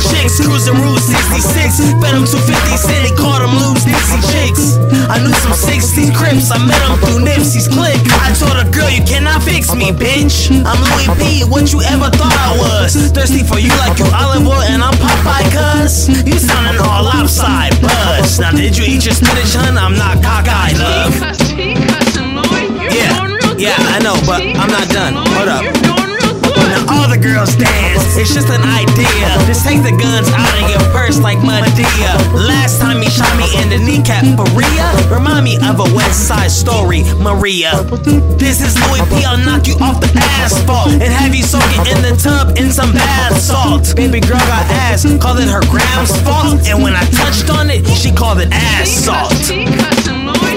six, cruising Route 66. Bet him 250 cent, he caught him loose, Dixie chicks. I knew some 60 crips, I met him through Nipsey's click. I told a girl, you cannot fix me, bitch. I'm Luie P, what you ever thought I was? Thirsty for you like you olive oil and I'm Popeye, cuz. You sounding all lopside, buzz. Now, did you eat your spinach, hun? I'm not cockeyed, love. Yeah, yeah, I know, but I'm not done. Hold up. Now all the girls dance, it's just an idea. Just take the guns out of your purse like Medea. Last time he shot me in the kneecap, Maria. Remind me of a West Side story, Maria. This is Luie P. I'll knock you off the asphalt and have you soaking in the tub in some bath salt. Baby girl got ass, called it her gram's fault. And when I touched on it, she called it ass salt.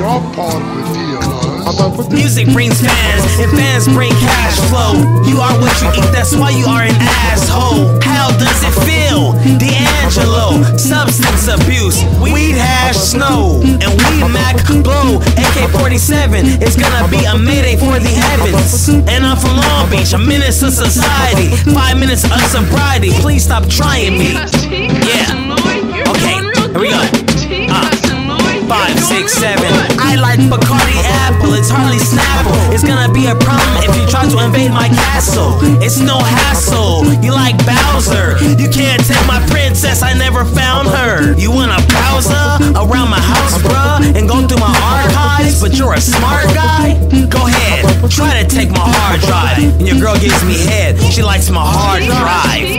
Your part of the deal, huh? Music brings fans, and fans bring cash flow. You are what you eat, that's why you are an asshole. How does it feel? D'Angelo, substance abuse, weed hash snow, and weed mac blow. AK 47 It's gonna be a mayday for the heavens. And I'm from Long Beach, a menace to society. Five minutes of sobriety, please stop trying me. Yeah. Bacardi Apple, it's hardly Snapple. It's gonna be a problem if you try to invade my castle. It's no hassle. You like Bowser. You can't take my princess, I never found her. You want a browser around my house, bruh, and go through my archives, but you're a smart guy? Go ahead, try to take my hard drive. And your girl gives me head, she likes my hard drive.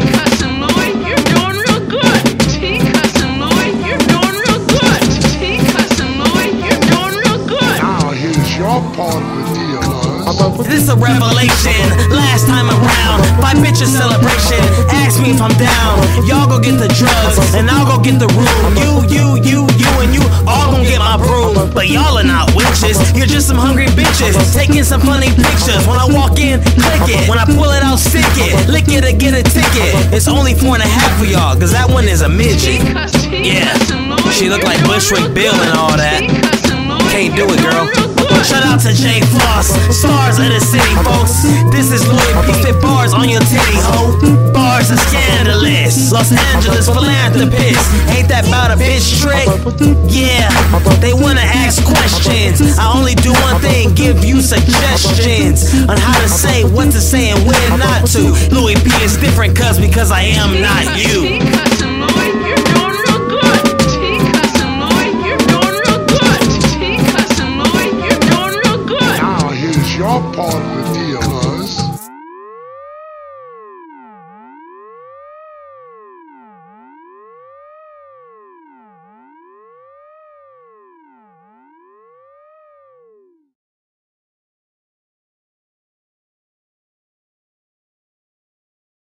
This a revelation. Last time around, five bitches celebration. Ask me if I'm down. Y'all go get the drugs, and I'll go get the room. You, you, you, you, and you all gon' get my broom. But y'all are not witches. You're just some hungry bitches taking some funny pictures. When I walk in, click it. When I pull it out, stick it. Lick it or get a ticket. It's only four and a half for y'all, cause that one is a midget. Yeah, she look like Bushwick Bill and all that. Can't do it, girl. Out to Jay Floss, stars of the city, folks. This is Luie P. Fit bars on your titty, ho. Bars are scandalous. Los Angeles philanthropist. Ain't that about a bitch trick? Yeah, they wanna ask questions. I only do one thing, give you suggestions on how to say what to say and when not to. Luie P is different, cuz because I am not you. your part